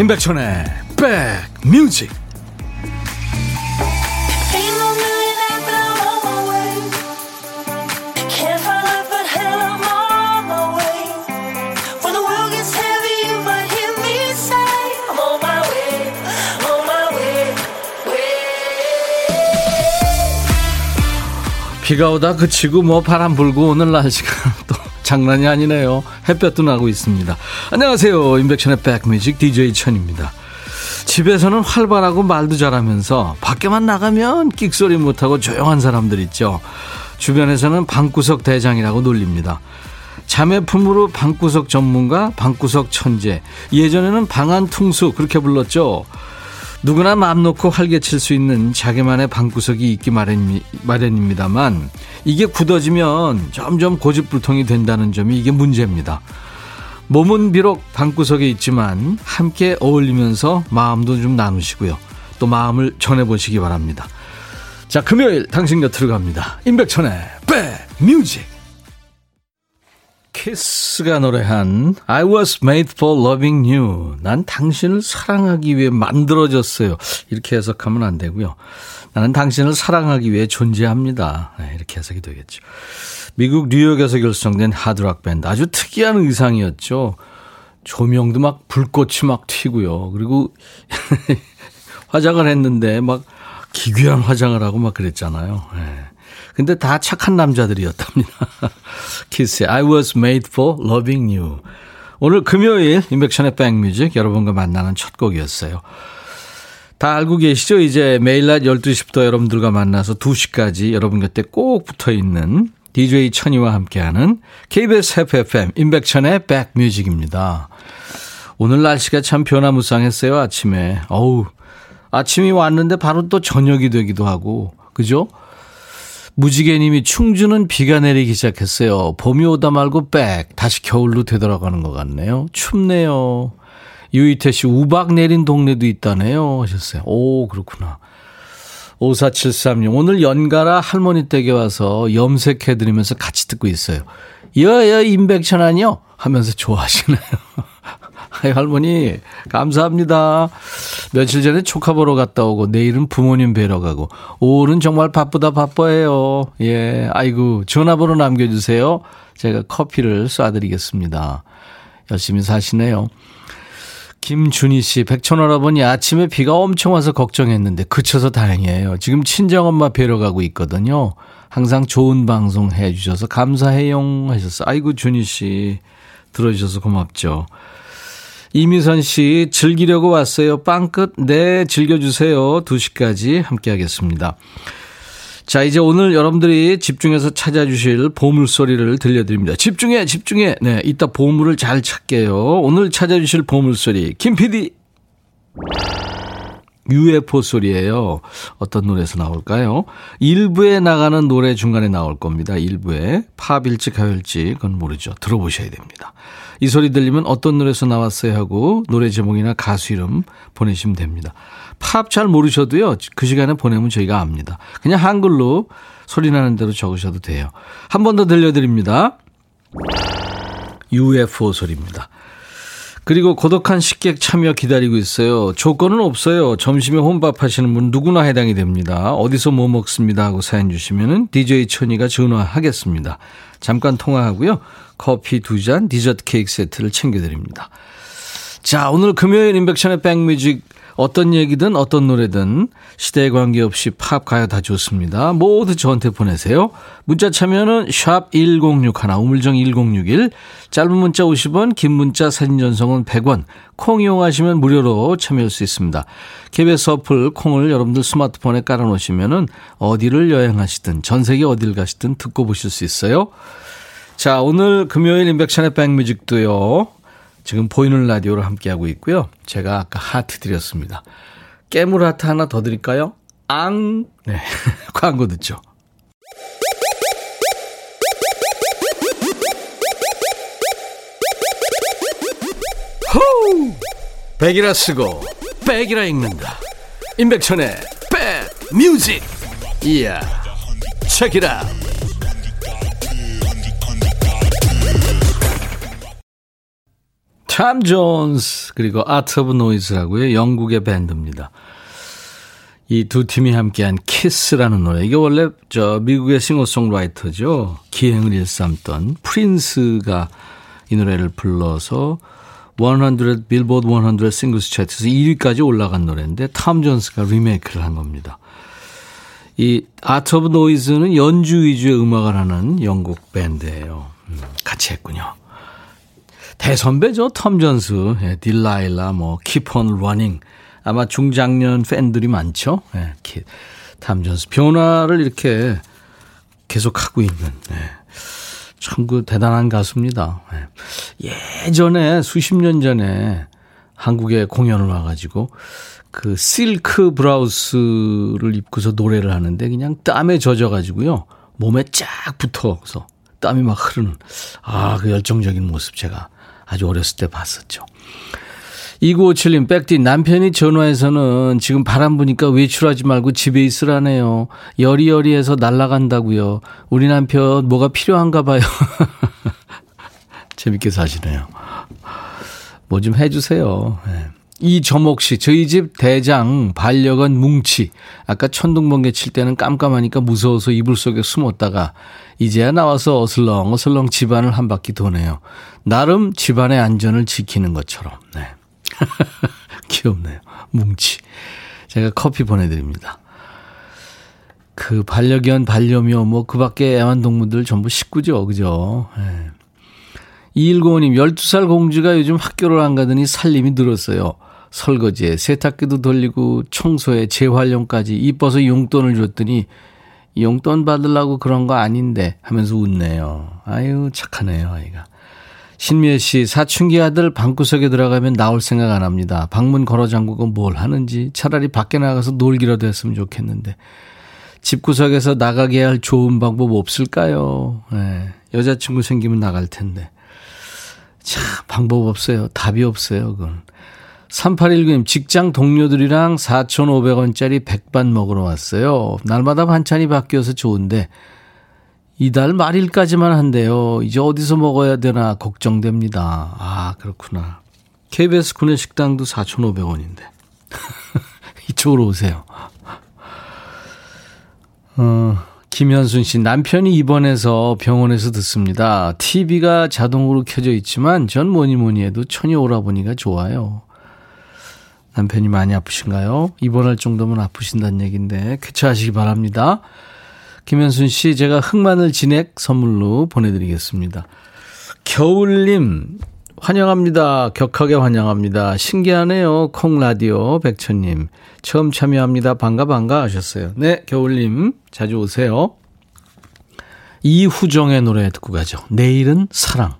임백천의 백뮤직. 비가 오다 그치고 뭐 바람 불고 오늘 날씨가 또 장난이 아니네요. 햇볕도 나고 있습니다. 안녕하세요. 임백천의 백뮤직 DJ 천입니다. 집에서는 활발하고 말도 잘하면서 밖에만 나가면 끽소리 못하고 조용한 사람들 있죠. 주변에서는 방구석 대장이라고 놀립니다. 자매품으로 방구석 전문가, 방구석 천재. 예전에는 방안 퉁수 그렇게 불렀죠. 누구나 마음 놓고 활개칠 수 있는 자기만의 방구석이 있기 마련입니다만 이게 굳어지면 점점 고집불통이 된다는 점이 이게 문제입니다. 몸은 비록 방구석에 있지만 함께 어울리면서 마음도 좀 나누시고요. 또 마음을 전해보시기 바랍니다. 자, 금요일 당신 곁으로 갑니다. 임백천의 백뮤직. 키스가 노래한 I was made for loving you. 난 당신을 사랑하기 위해 만들어졌어요. 이렇게 해석하면 안 되고요. 나는 당신을 사랑하기 위해 존재합니다. 네, 이렇게 해석이 되겠죠. 미국 뉴욕에서 결성된 하드락 밴드. 아주 특이한 의상이었죠. 조명도 막 불꽃이 막 튀고요. 그리고 화장을 했는데 막 기괴한 화장을 하고 막 그랬잖아요. 네. 근데 다 착한 남자들이었답니다. 키스의 I was made for loving you. 오늘 금요일 인백션의 백뮤직 여러분과 만나는 첫 곡이었어요. 다 알고 계시죠? 이제 매일 낮 12시부터 여러분들과 만나서 2시까지 여러분 곁에 꼭 붙어 있는 DJ 천이와 함께하는 KBS FFM 인백천의 백뮤직입니다. 오늘 날씨가 참 변화무쌍했어요, 아침에. 어우, 아침이 왔는데 바로 또 저녁이 되기도 하고, 그죠? 무지개님이 충주는 비가 내리기 시작했어요. 봄이 오다 말고 빽 다시 겨울로 되돌아가는 것 같네요. 춥네요. 유이태 씨 우박 내린 동네도 있다네요 하셨어요. 오 그렇구나. 5473님 오늘 연가라 할머니 댁에 와서 염색해드리면서 같이 듣고 있어요. 여여 임백천 아니요? 하면서 좋아하시네요. 아이, 할머니, 감사합니다. 며칠 전에 조카 보러 갔다 오고, 내일은 부모님 뵈러 가고, 오늘은 정말 바쁘다 바빠요. 예, 아이고, 전화번호 남겨주세요. 제가 커피를 쏴드리겠습니다. 열심히 사시네요. 김준희 씨, 백천할아버니 아침에 비가 엄청 와서 걱정했는데 그쳐서 다행이에요. 지금 친정엄마 뵈러 가고 있거든요. 항상 좋은 방송 해주셔서 감사해요 하셨어. 아이고 준희 씨 들어주셔서 고맙죠. 이미선 씨, 즐기려고 왔어요. 빵끝, 네, 즐겨주세요. 2시까지 함께하겠습니다. 자, 이제 오늘 여러분들이 집중해서 찾아주실 보물소리를 들려드립니다. 집중해, 집중해. 네, 이따 보물을 잘 찾게요. 오늘 찾아주실 보물소리, 김 PD. UFO 소리예요. 어떤 노래에서 나올까요? 일부에 나가는 노래 중간에 나올 겁니다. 일부에 팝일지 가요일지 그건 모르죠. 들어보셔야 됩니다. 이 소리 들리면 어떤 노래에서 나왔어요 하고 노래 제목이나 가수 이름 보내시면 됩니다. 팝 잘 모르셔도요. 그 시간에 보내면 저희가 압니다. 그냥 한글로 소리 나는 대로 적으셔도 돼요. 한 번 더 들려드립니다. UFO 소리입니다. 그리고 고독한 식객 참여 기다리고 있어요. 조건은 없어요. 점심에 혼밥 하시는 분 누구나 해당이 됩니다. 어디서 뭐 먹습니다 하고 사연 주시면은 DJ 천이가 전화하겠습니다. 잠깐 통화하고요. 커피 두 잔, 디저트 케이크 세트를 챙겨드립니다. 자, 오늘 금요일 인백션의 백뮤직 어떤 얘기든 어떤 노래든 시대에 관계없이 팝, 가요 다 좋습니다. 모두 저한테 보내세요. 문자 참여는 샵 1061, 우물정 1061, 짧은 문자 50원, 긴 문자 사진 전송은 100원, 콩 이용하시면 무료로 참여할 수 있습니다. KBS 어플 콩을 여러분들 스마트폰에 깔아 놓으시면 어디를 여행하시든 전 세계 어딜 가시든 듣고 보실 수 있어요. 자, 오늘 금요일 임백천의 백뮤직도요. 지금 보이는 라디오로 함께하고 있고요. 제가 아까 하트 드렸습니다. 깨물 하트 하나 더 드릴까요? 앙! 네. 광고 듣죠. 호우! 백이라 쓰고, 백이라 읽는다. 임백천의 백 뮤직! 이야, 책이라! 탐 존스 그리고 아트 오브 노이즈라고요. 영국의 밴드입니다. 이 두 팀이 함께한 키스라는 노래. 이게 원래 저 미국의 싱어송라이터죠. 기행을 일삼던 프린스가 이 노래를 불러서 100 빌보드 100 singles 차트에서 2위까지 올라간 노래인데 탐 존스가 리메이크를 한 겁니다. 이 아트 오브 노이즈는 연주 위주의 음악을 하는 영국 밴드예요. 음, 같이 했군요. 대선배죠. 톰 존스, 예, 딜라일라, 뭐, 러닝. 아마 중장년 팬들이 많죠. 예, 톰 존스. 변화를 이렇게 계속 하고 있는, 예. 참, 그, 대단한 가수입니다. 예. 예전에, 수십 년 전에 한국에 공연을 와가지고, 그, 실크 브라우스를 입고서 노래를 하는데, 그냥 땀에 젖어가지고요. 몸에 쫙 붙어서 땀이 막 흐르는, 아, 그 열정적인 모습 제가 아주 어렸을 때 봤었죠. 2957님, 백디, 남편이 전화해서는 지금 바람 부니까 외출하지 말고 집에 있으라네요. 여리여리해서 날아간다고요. 우리 남편 뭐가 필요한가 봐요. 재밌게 사시네요. 뭐 좀 해주세요. 네. 이점옥 씨, 저희 집 대장 반려견 뭉치. 아까 천둥번개 칠 때는 깜깜하니까 무서워서 이불 속에 숨었다가 이제야 나와서 어슬렁 어슬렁 집안을 한 바퀴 도네요. 나름 집안의 안전을 지키는 것처럼. 네. 귀엽네요. 뭉치. 제가 커피 보내드립니다. 그 반려견, 반려묘, 뭐, 그 밖에 애완동물들 전부 식구죠. 그죠? 네. 2105님, 12살 공주가 요즘 학교를 안 가더니 살림이 늘었어요. 설거지에 세탁기도 돌리고 청소에 재활용까지 이뻐서 용돈을 줬더니 용돈 받으려고 그런 거 아닌데 하면서 웃네요. 아유, 착하네요, 아이가. 신미애 씨, 사춘기 아들 방구석에 들어가면 나올 생각 안 합니다. 방문 걸어 잠그고 뭘 하는지 차라리 밖에 나가서 놀기라도 했으면 좋겠는데. 집구석에서 나가게 할 좋은 방법 없을까요? 네, 여자친구 생기면 나갈 텐데. 참, 방법 없어요. 답이 없어요, 그건. 3819님, 직장 동료들이랑 4,500원짜리 백반 먹으러 왔어요. 날마다 반찬이 바뀌어서 좋은데, 이달 말일까지만 한대요. 이제 어디서 먹어야 되나 걱정됩니다. 아, 그렇구나. KBS 구내식당도 4,500원인데. 이쪽으로 오세요. 어, 김현순 씨, 남편이 입원해서 병원에서 듣습니다. TV가 자동으로 켜져 있지만 전 뭐니 뭐니 해도 천이 오라보니가 좋아요. 남편이 많이 아프신가요? 입원할 정도면 아프신다는 얘기인데 쾌차하시기 바랍니다. 김현순 씨, 제가 흑마늘 진액 선물로 보내드리겠습니다. 겨울님, 환영합니다. 격하게 환영합니다. 신기하네요. 콩라디오 백천님. 처음 참여합니다. 반가 반가 하셨어요. 네, 겨울님. 자주 오세요. 이후정의 노래 듣고 가죠. 내일은 사랑.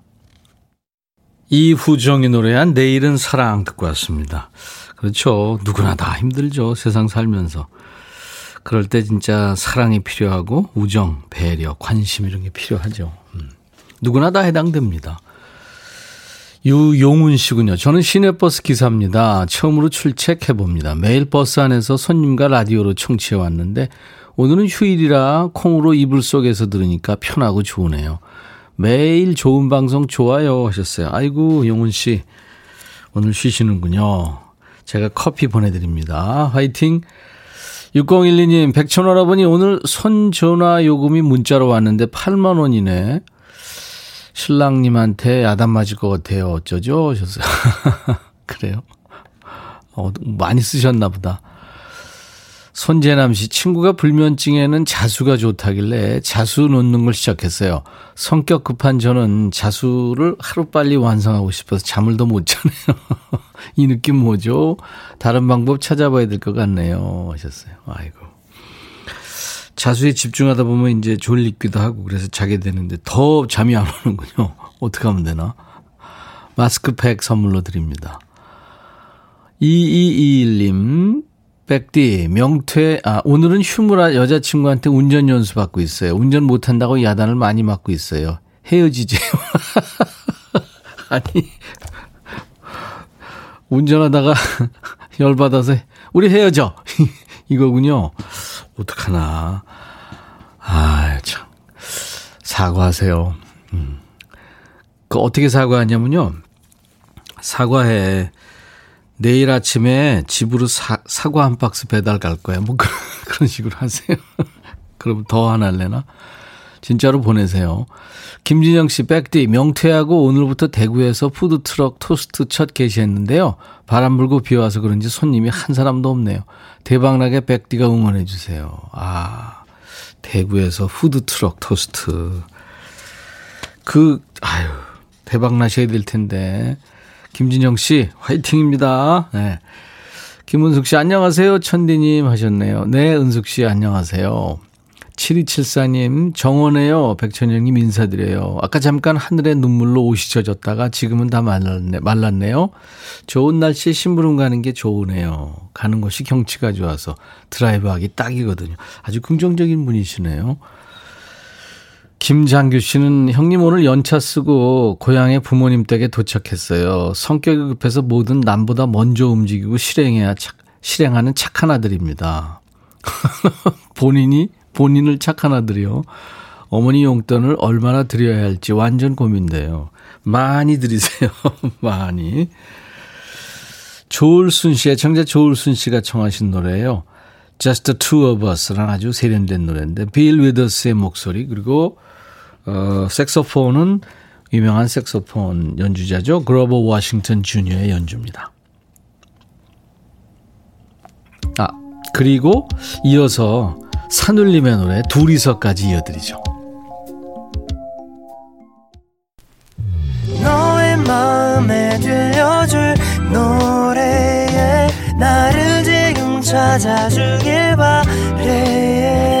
이후정이 노래한 내일은 사랑 듣고 왔습니다. 그렇죠. 누구나 다 힘들죠. 세상 살면서. 그럴 때 진짜 사랑이 필요하고 우정, 배려, 관심 이런 게 필요하죠. 음. 누구나 다 해당됩니다. 유용훈 씨군요. 저는 시내버스 기사입니다. 처음으로 출첵해 봅니다. 매일 버스 안에서 손님과 라디오로 청취해 왔는데 오늘은 휴일이라 콩으로 이불 속에서 들으니까 편하고 좋으네요. 매일 좋은 방송 좋아요 하셨어요. 아이고 용훈 씨 오늘 쉬시는군요. 제가 커피 보내드립니다. 화이팅! 6012님, 백천할아버니 오늘 손전화 요금이 문자로 왔는데 8만 원이네. 신랑님한테 야단 맞을 것 같아요. 어쩌죠? 하셨어요. 그래요? 어, 많이 쓰셨나 보다. 손재남 씨 친구가 불면증에는 자수가 좋다길래 자수 놓는 걸 시작했어요. 성격 급한 저는 자수를 하루빨리 완성하고 싶어서 잠을 더 못 자네요. 이 느낌 뭐죠? 다른 방법 찾아봐야 될 것 같네요. 하셨어요. 아이고. 자수에 집중하다 보면 이제 졸리기도 하고 그래서 자게 되는데 더 잠이 안 오는군요. 어떻게 하면 되나? 마스크팩 선물로 드립니다. 2221님, 백디, 명퇴, 아, 오늘은 휴무라 여자친구한테 운전 연수 받고 있어요. 운전 못한다고 야단을 많이 맞고 있어요. 헤어지재요. 아니, 운전하다가 열 받아서 우리 헤어져. 이거군요. 어떡하나. 아, 참. 사과하세요. 음. 그 어떻게 사과하냐면요. 사과해. 내일 아침에 집으로 사, 사과 한 박스 배달 갈 거야. 뭐 그런 식으로 하세요. 그럼 더 할래나? 진짜로 보내세요. 김진영 씨, 백디, 명퇴하고 오늘부터 대구에서 푸드트럭 토스트 첫 개시했는데요. 바람 불고 비 와서 그런지 손님이 한 사람도 없네요. 대박나게 백디가 응원해주세요. 아, 대구에서 푸드트럭 토스트. 그, 아유, 대박나셔야 될 텐데. 김진영 씨, 화이팅입니다. 네. 김은숙 씨, 안녕하세요. 백디님 하셨네요. 네, 은숙 씨, 안녕하세요. 7274님, 정원에요. 백천영님 인사드려요. 아까 잠깐 하늘에 눈물로 옷이 젖었다가 지금은 다 말랐네, 말랐네요. 좋은 날씨에 심부름 가는 게 좋으네요. 가는 곳이 경치가 좋아서 드라이브 하기 딱이거든요. 아주 긍정적인 분이시네요. 김장규 씨는 형님 오늘 연차 쓰고 고향에 부모님 댁에 도착했어요. 성격이 급해서 뭐든 남보다 먼저 움직이고 실행해야 착, 실행하는 착한 아들입니다. 본인이 본인을 착한 아들이요. 어머니 용돈을 얼마나 드려야 할지 완전 고민돼요. 많이 드리세요. 많이. 조울순 씨의 청자 조울순 씨가 청하신 노래예요. Just the Two of Us랑 아주 세련된 노래인데 빌 위더스의 목소리 그리고 어, 색소폰은 유명한 색소폰 연주자죠. 그로버 워싱턴 주니어의 연주입니다. 아, 그리고 이어서 산울림의 노래 둘이서까지 이어드리죠. 너의 마음에 들려줄 노래에 나를 지금 찾아주길 바래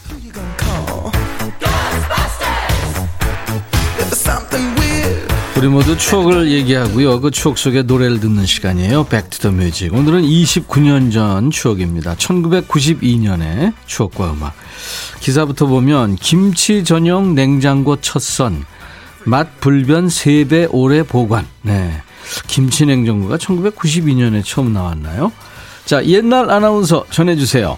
우리 모두 추억을 얘기하고요. 그 추억 속에 노래를 듣는 시간이에요. Back to the Music. 오늘은 29년 전 추억입니다. 1992년의 추억과 음악. 기사부터 보면 김치 전용 냉장고 첫선, 맛 불변 3배 오래 보관. 네. 김치 냉장고가 1992년에 처음 나왔나요? 자, 옛날 아나운서 전해 주세요.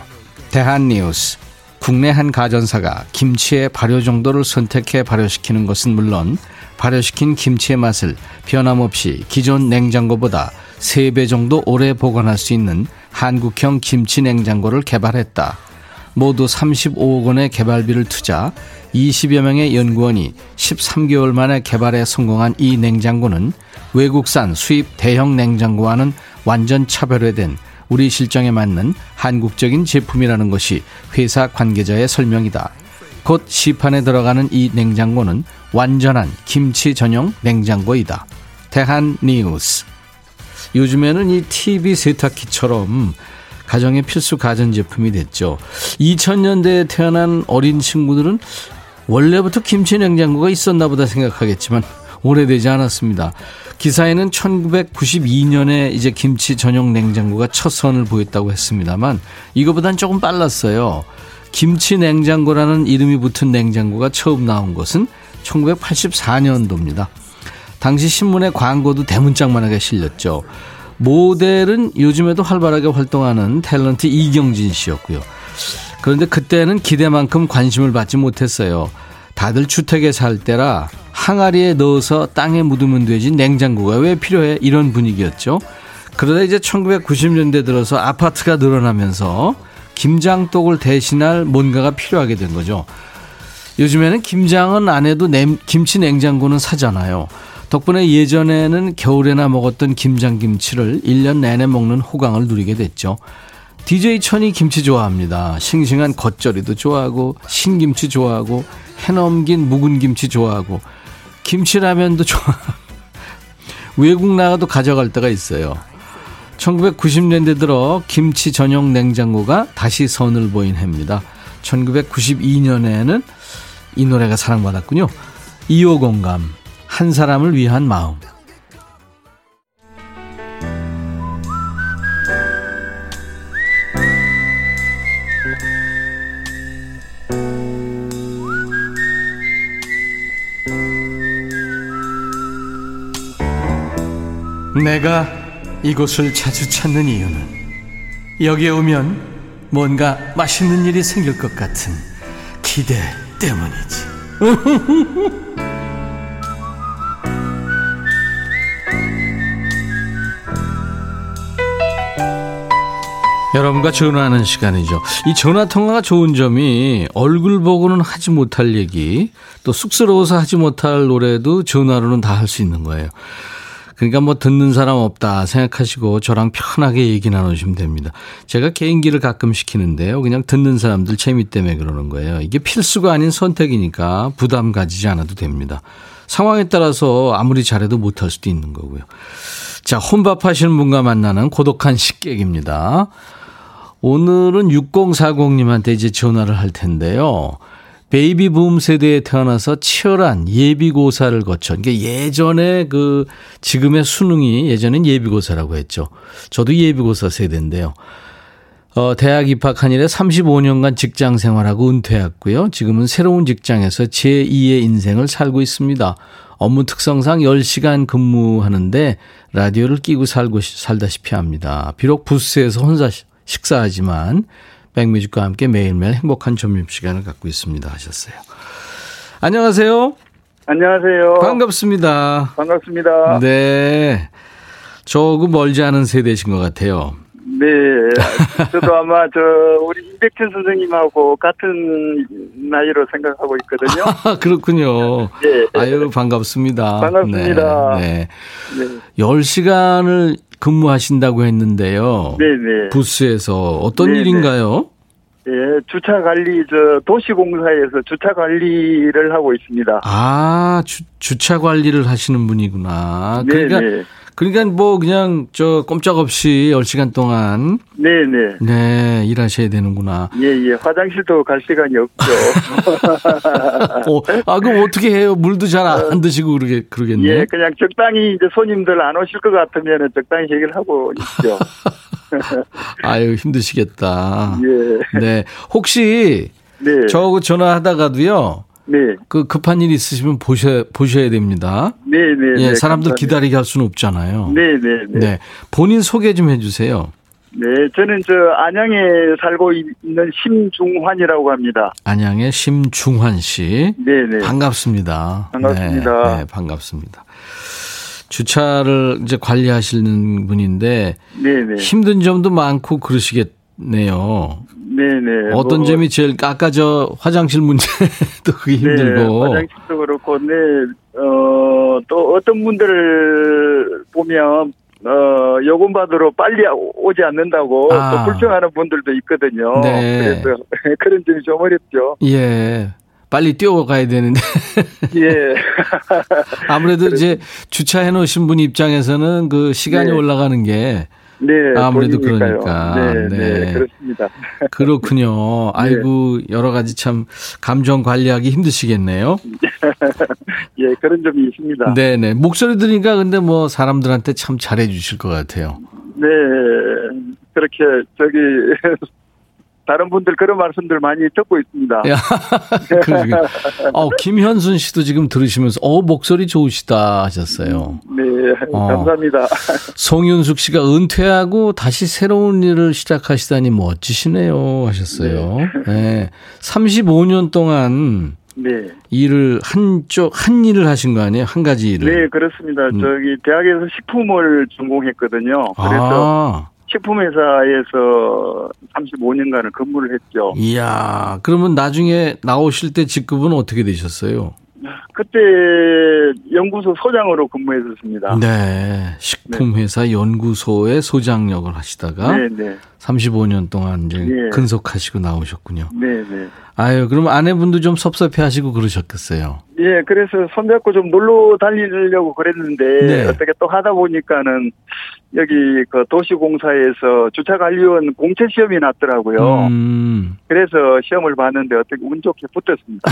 대한 뉴스. 국내 한 가전사가 김치의 발효 정도를 선택해 발효시키는 것은 물론 발효시킨 김치의 맛을 변함없이 기존 냉장고보다 3배 정도 오래 보관할 수 있는 한국형 김치 냉장고를 개발했다. 모두 35억 원의 개발비를 투자 20여 명의 연구원이 13개월 만에 개발에 성공한 이 냉장고는 외국산 수입 대형 냉장고와는 완전 차별화된 우리 실정에 맞는 한국적인 제품이라는 것이 회사 관계자의 설명이다. 곧 시판에 들어가는 이 냉장고는 완전한 김치 전용 냉장고이다. 대한 뉴스. 요즘에는 이 TV 세탁기처럼 가정의 필수 가전제품이 됐죠. 2000년대에 태어난 어린 친구들은 원래부터 김치 냉장고가 있었나 보다 생각하겠지만 오래되지 않았습니다. 기사에는 1992년에 이제 김치 전용 냉장고가 첫 선을 보였다고 했습니다만 이거보단 조금 빨랐어요. 김치 냉장고라는 이름이 붙은 냉장고가 처음 나온 것은 1984년도입니다. 당시 신문에 광고도 대문짝만하게 실렸죠. 모델은 요즘에도 활발하게 활동하는 탤런트 이경진 씨였고요. 그런데 그때는 기대만큼 관심을 받지 못했어요. 다들 주택에 살 때라 항아리에 넣어서 땅에 묻으면 되지 냉장고가 왜 필요해? 이런 분위기였죠. 그러다 이제 1990년대 들어서 아파트가 늘어나면서 김장독을 대신할 뭔가가 필요하게 된 거죠. 요즘에는 김장은 안 해도 냉, 김치 냉장고는 사잖아요. 덕분에 예전에는 겨울에나 먹었던 김장김치를 1년 내내 먹는 호강을 누리게 됐죠. DJ 천이 김치 좋아합니다. 싱싱한 겉절이도 좋아하고 신김치 좋아하고 해넘긴 묵은 김치 좋아하고 김치라면도 좋아. 외국 나가도 가져갈 때가 있어요. 1990년대 들어 김치 전용 냉장고가 다시 선을 보인 해입니다. 1992년에는 이 노래가 사랑받았군요. 2호 공감, 한 사람을 위한 마음. 내가 이곳을 자주 찾는 이유는 여기에 오면 뭔가 맛있는 일이 생길 것 같은 기대 때문이지. 여러분과 전화하는 시간이죠. 이 전화 통화가 좋은 점이 얼굴 보고는 하지 못할 얘기, 또 쑥스러워서 하지 못할 노래도 전화로는 다 할 수 있는 거예요. 그러니까 뭐 듣는 사람 없다 생각하시고 저랑 편하게 얘기 나누시면 됩니다. 제가 개인기를 가끔 시키는데요. 그냥 듣는 사람들 재미 때문에 그러는 거예요. 이게 필수가 아닌 선택이니까 부담 가지지 않아도 됩니다. 상황에 따라서 아무리 잘해도 못할 수도 있는 거고요. 자, 혼밥 하시는 분과 만나는 고독한 식객입니다. 오늘은 6040님한테 이제 전화를 할 텐데요. 베이비 붐 세대에 태어나서 치열한 예비고사를 거쳐. 이게 예전에 그 지금의 수능이 예전엔 예비고사라고 했죠. 저도 예비고사 세대인데요. 어, 대학 입학한 이래 35년간 직장 생활하고 은퇴했고요. 지금은 새로운 직장에서 제2의 인생을 살고 있습니다. 업무 특성상 10시간 근무하는데 라디오를 끼고 살고 살다시피 합니다. 비록 부스에서 혼자 식사하지만 백뮤직과 함께 매일매일 행복한 점심시간을 갖고 있습니다 하셨어요. 안녕하세요. 안녕하세요. 반갑습니다. 반갑습니다. 네. 조금 멀지 않은 세대신 것 같아요. 네. 저도 아마 저 우리 이백천 선생님하고 같은 나이로 생각하고 있거든요. 아, 그렇군요. 네. 아유, 반갑습니다. 반갑습니다. 네. 네. 네. 10시간을 근무하신다고 했는데요. 네네. 부스에서 어떤 네네. 일인가요? 예, 주차 관리, 저, 도시공사에서 주차 관리를 하고 있습니다. 아, 주, 주차 관리를 하시는 분이구나. 그러니까, 네네. 그러니까 뭐 그냥 저 꼼짝없이 10시간 동안 네네. 네, 일하셔야 되는구나. 예, 예. 화장실도 갈 시간이 없죠. 어, 아, 그럼 어떻게 해요? 물도 잘안 어, 드시고 그러게 그러겠네. 예, 그냥 적당히 이제 손님들 안 오실 것 같으면 적당히 얘기를 하고 있죠. 아유, 힘드시겠다. 예. 네. 혹시 네. 저하고 전화하다가도요. 네. 그 급한 일 있으시면 보셔 보셔야 됩니다. 네, 네. 예, 네, 사람들 감사합니다. 기다리게 할 수는 없잖아요. 네, 네, 네. 네. 본인 소개 좀 해주세요. 네, 저는 저 안양에 살고 있는 심중환이라고 합니다. 안양의 심중환 씨. 네, 네. 반갑습니다. 반갑습니다. 네, 네, 반갑습니다. 주차를 이제 관리하시는 분인데 네, 네. 힘든 점도 많고 그러시겠네요. 네네. 어떤 뭐, 점이 제일 아까 저 화장실 문제도 그게 힘들고. 네, 화장실도 그렇고, 네, 어, 또 어떤 분들을 보면 어, 요금 받으러 빨리 오지 않는다고 아. 또 불평하는 분들도 있거든요. 네. 그래서 그런 점이 좀 어렵죠. 예. 빨리 뛰어가야 되는데. 예. 아무래도 이제 주차해 놓으신 분 입장에서는 그 시간이 네. 올라가는 게 네, 아무래도 돈이니까요. 그러니까. 네, 네, 네, 그렇습니다. 그렇군요. 아이고 네. 여러 가지 참 감정 관리하기 힘드시겠네요. 예, 그런 점이 있습니다. 네, 네. 목소리 들으니까 근데 뭐 사람들한테 참 잘해 주실 것 같아요. 네. 그렇게 저기 다른 분들 그런 말씀들 많이 듣고 있습니다. 어, 김현순 씨도 지금 들으시면서 어 목소리 좋으시다 하셨어요. 네, 어. 감사합니다. 송윤숙 씨가 은퇴하고 다시 새로운 일을 시작하시다니 멋지시네요 하셨어요. 네. 네. 35년 동안 네. 일을 한쪽 한 일을 하신 거 아니에요? 한 가지 일을. 네, 그렇습니다. 음. 저기 대학에서 식품을 전공했거든요. 그래서 아. 식품회사에서 35년간을 근무를 했죠. 이야, 그러면 나중에 나오실 때 직급은 어떻게 되셨어요? 그때 연구소 소장으로 근무했었습니다. 네. 식품회사 연구소의 소장 역을 하시다가 네, 네. 35년 동안 이제 네. 근속하시고 나오셨군요. 네, 네. 아유, 그럼 아내분도 좀 섭섭해 하시고 그러셨겠어요. 예, 그래서 손잡고 좀 놀러 다니려고 그랬는데 네. 어떻게 또 하다 보니까는 여기 그 도시공사에서 주차 관리원 공채 시험이 났더라고요. 음. 그래서 시험을 봤는데 어떻게 운 좋게 붙었습니다.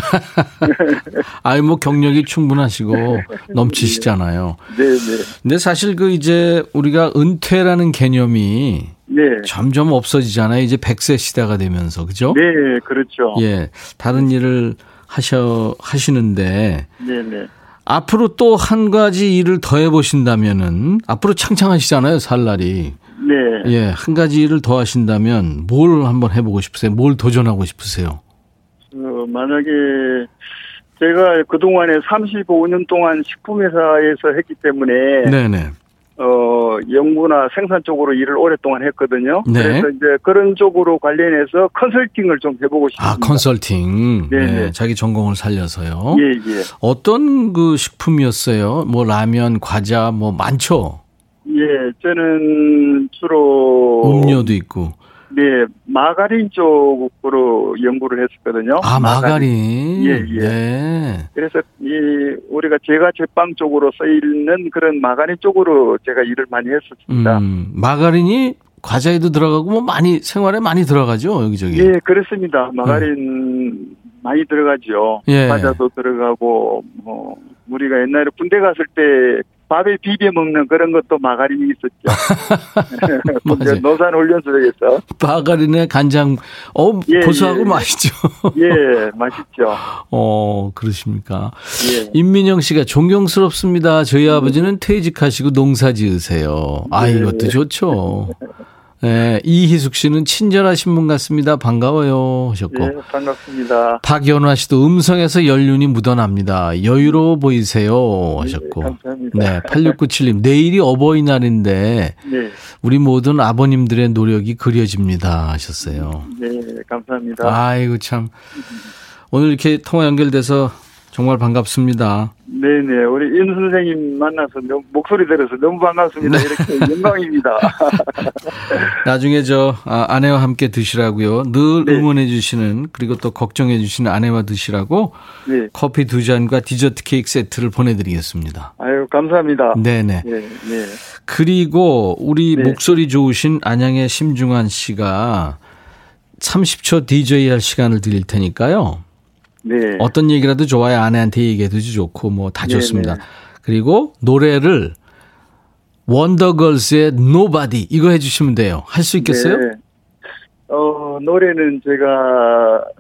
아유, 뭐 경력이 충분하시고 넘치시잖아요. 네, 네. 근데 사실 그 이제 우리가 은퇴라는 개념이 네. 점점 없어지잖아요. 이제 100세 시대가 되면서. 그죠? 네, 그렇죠. 예. 다른 일을 하셔, 하시는데 네, 네. 앞으로 또 한 가지 일을 더 해보신다면은 앞으로 창창하시잖아요. 살 날이. 네. 예. 한 가지 일을 더 하신다면 뭘 한번 해보고 싶으세요? 뭘 도전하고 싶으세요? 어, 만약에 제가 그동안에 35년 동안 식품회사에서 했기 때문에 네네. 어, 연구나 생산 쪽으로 일을 오랫동안 했거든요. 네. 그래서 이제 그런 쪽으로 관련해서 컨설팅을 좀 해보고 싶습니다. 아, 컨설팅. 네네. 네, 자기 전공을 살려서요. 예, 예. 어떤 그 식품이었어요? 뭐 라면, 과자, 뭐 많죠. 예, 저는 주로 음료도 있고. 네, 마가린 쪽으로 연구를 했었거든요. 아, 마가린. 예, 예. 네. 그래서 이 우리가 제과 제빵 쪽으로 쓰이는 그런 마가린 쪽으로 제가 일을 많이 했었습니다. 음, 마가린이 과자에도 들어가고 뭐 많이 생활에 많이 들어가죠 여기저기. 예, 그렇습니다. 마가린 많이 들어가죠. 예. 과자도 들어가고 뭐 우리가 옛날에 군대 갔을 때 밥에 비벼 먹는 그런 것도 마가린이 있었죠. 맞아요. 노산 훈련소에서 마가린에 간장, 어 예, 고소하고 예, 예. 맛있죠. 예, 맛있죠. 어 그러십니까? 예. 임민영 씨가 존경스럽습니다. 저희 아버지는 퇴직하시고 농사 지으세요. 아 네. 이것도 좋죠. 네, 이희숙 씨는 친절하신 분 같습니다. 반가워요 하셨고. 예, 반갑습니다. 박연화 씨도 음성에서 연륜이 묻어납니다. 여유로워 보이세요 하셨고. 예, 감사합니다. 네, 8697님. 내일이 어버이날인데 네, 우리 모든 아버님들의 노력이 그려집니다 하셨어요. 네, 감사합니다. 아이고 참. 오늘 이렇게 통화 연결돼서 정말 반갑습니다. 네네, 우리 인 선생님 만나서 너무, 목소리 들어서 너무 반갑습니다. 네. 이렇게 영광입니다. 나중에 저 아, 아내와 함께 드시라고요. 늘 네. 응원해 주시는 그리고 또 걱정해 주시는 아내와 드시라고 네, 커피 두 잔과 디저트 케이크 세트를 보내드리겠습니다. 아유, 감사합니다. 네네. 네, 네. 그리고 우리 네. 목소리 좋으신 안양의 심중환 씨가 30초 DJ 할 시간을 드릴 테니까요. 네. 어떤 얘기라도 좋아요. 아내한테 얘기해도 좋고 뭐다 네, 좋습니다. 네. 그리고 노래를 원더걸스의 Nobody 이거 해주시면 돼요. 할 수 있겠어요? 네. 어, 노래는 제가,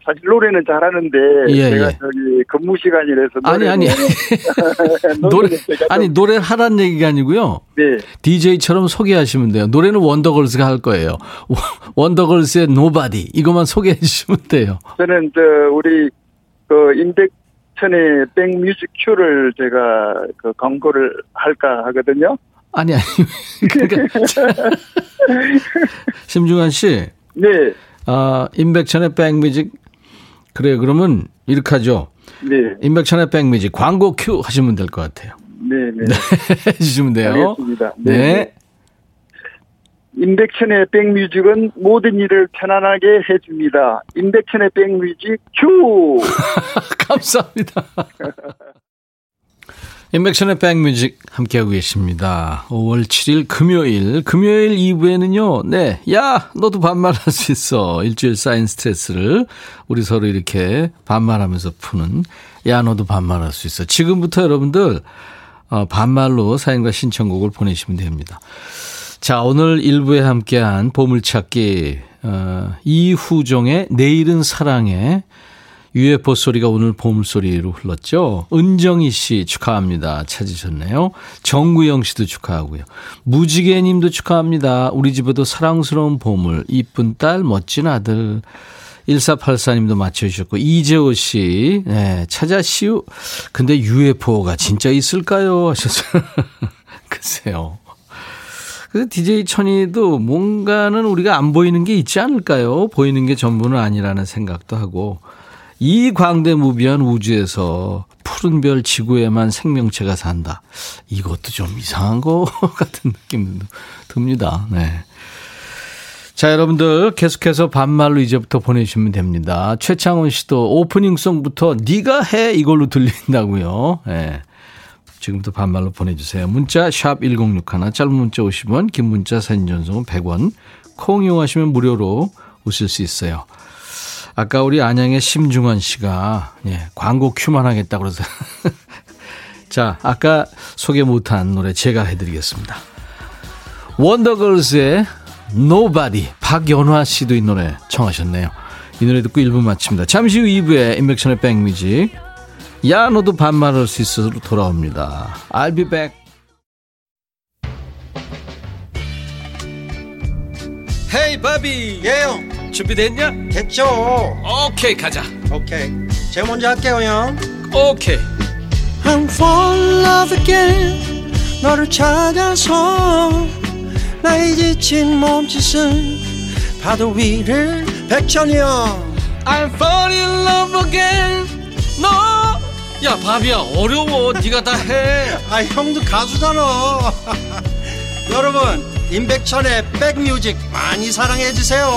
사실 노래는 잘하는데, 예, 제가 예. 저기 근무 시간이라서. 아니 아니 노래 아니 좀- 노래를 하라는 얘기가 아니고요. 네. DJ처럼 소개하시면 돼요. 노래는 원더걸스가 할 거예요. 원더걸스의 Nobody 이것만 소개해 주시면 돼요. 저는 저, 우리, 그, 임백천의 백뮤직 큐를 제가 그 광고를 할까 하거든요. 아니 아니 그러니까 심중환 씨, 네. 아 임백천의 백뮤직 그래 요 그러면 이렇게 하죠. 네. 임백천의 백뮤직 광고 큐 하시면 될 것 같아요. 네. 네. 해주시면 돼요. 알겠습니다. 네. 네. 임백천의 백뮤직은 모든 일을 편안하게 해줍니다. 임백천의 백뮤직 큐! 감사합니다. 인백션의 백뮤직 함께하고 계십니다. 5월 7일 금요일, 금요일 2부에는요, 네, 야, 너도 반말할 수 있어. 일주일 쌓인 스트레스를 우리 서로 이렇게 반말하면서 푸는, 야, 너도 반말할 수 있어. 지금부터 여러분들, 어, 반말로 사연과 신청곡을 보내시면 됩니다. 자, 오늘 1부에 함께한 보물찾기, 어, 이후종의 내일은 사랑해, UFO 소리가 오늘 보물소리로 흘렀죠. 은정희 씨 축하합니다. 찾으셨네요. 정구영 씨도 축하하고요. 무지개 님도 축하합니다. 우리 집에도 사랑스러운 보물, 이쁜 딸, 멋진 아들. 1484님도 맞춰주셨고, 이재호 씨, 네, 찾아시우. 근데 UFO가 진짜 있을까요? 하셨어요. 글쎄요. 그래서 DJ 천이도 뭔가는 우리가 안 보이는 게 있지 않을까요? 보이는 게 전부는 아니라는 생각도 하고, 이 광대무비한 우주에서 푸른 별 지구에만 생명체가 산다. 이것도 좀 이상한 거 같은 느낌도 듭니다. 네. 자, 여러분들 계속해서 반말로 이제부터 보내주시면 됩니다. 최창원 씨도 오프닝송부터 네가 해 이걸로 들린다고요. 네. 지금부터 반말로 보내주세요. 문자 샵 1061, 짧은 문자 50원, 긴 문자 사진 전송은 100원, 콩 이용하시면 무료로 오실 수 있어요. 아까 우리 안양의 심중원 씨가 예, 광고 큐만 하겠다 그래서 자 아까 소개 못한 노래 제가 해드리겠습니다. 원더걸스의 Nobody 박연화 씨도 이 노래 청하셨네요. 이 노래 듣고 1부 마칩니다. 잠시 후 2부에 임백천의 백뮤직 야 너도 반말할 수 있어서 돌아옵니다. I'll be back. 헤이 바비. 예영. 준비됐냐? 됐죠. 오케이 가자. 오케이. 제가 먼저 할게요 형. 오케이. I'm fall in love again. 너를 찾아서 나의 지친 몸짓은 파도 위를 백천이 형. I'm fall in love again. 너 야 바비야. 어려워. 네가 다 해. 아 형도 가수잖아. 여러분 임백천의 백뮤직 많이 사랑해 주세요.